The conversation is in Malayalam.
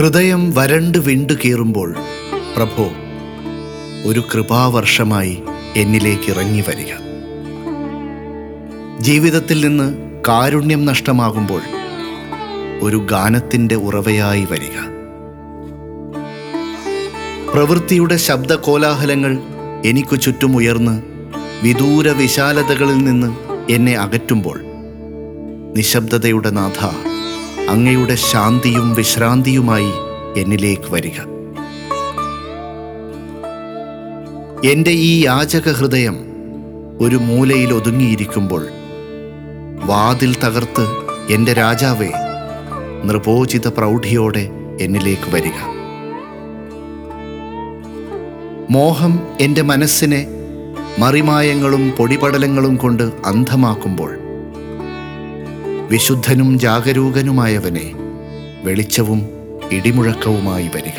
ഹൃദയം വരണ്ട് വിണ്ടു കീറുമ്പോൾ പ്രഭോ ഒരു കൃപാവർഷമായി എന്നിലേക്ക് ഇറങ്ങി വരിക. ജീവിതത്തിൽ നിന്ന് കാരുണ്യം നഷ്ടമാകുമ്പോൾ ഒരു ഗാനത്തിന്റെ ഉറവയായി വരിക. പ്രവൃത്തിയുടെ ശബ്ദ കോലാഹലങ്ങൾ എനിക്കു ചുറ്റുമുയർന്ന് വിദൂര വിശാലതകളിൽ നിന്ന് എന്നെ അകറ്റുമ്പോൾ നിശബ്ദതയുടെ നാഥ അങ്ങയുടെ ശാന്തിയും വിശ്രാന്തിയുമായി എന്നിലേക്ക് വരിക. എന്റെ ഈ യാചക ഹൃദയം ഒരു മൂലയിൽ ഒതുങ്ങിയിരിക്കുമ്പോൾ വാതിൽ തകർത്ത് എന്റെ രാജാവേ നിർബോചിത പ്രൗഢിയോടെ എന്നിലേക്ക് വരിക. മോഹം എന്റെ മനസ്സിനെ മറിമായങ്ങളും പൊടിപടലങ്ങളും കൊണ്ട് അന്ധമാക്കുമ്പോൾ വിശുദ്ധനും ജാഗരൂകനുമായവനെ വെളിച്ചവും ഇടിമുഴക്കവുമായി വരിക.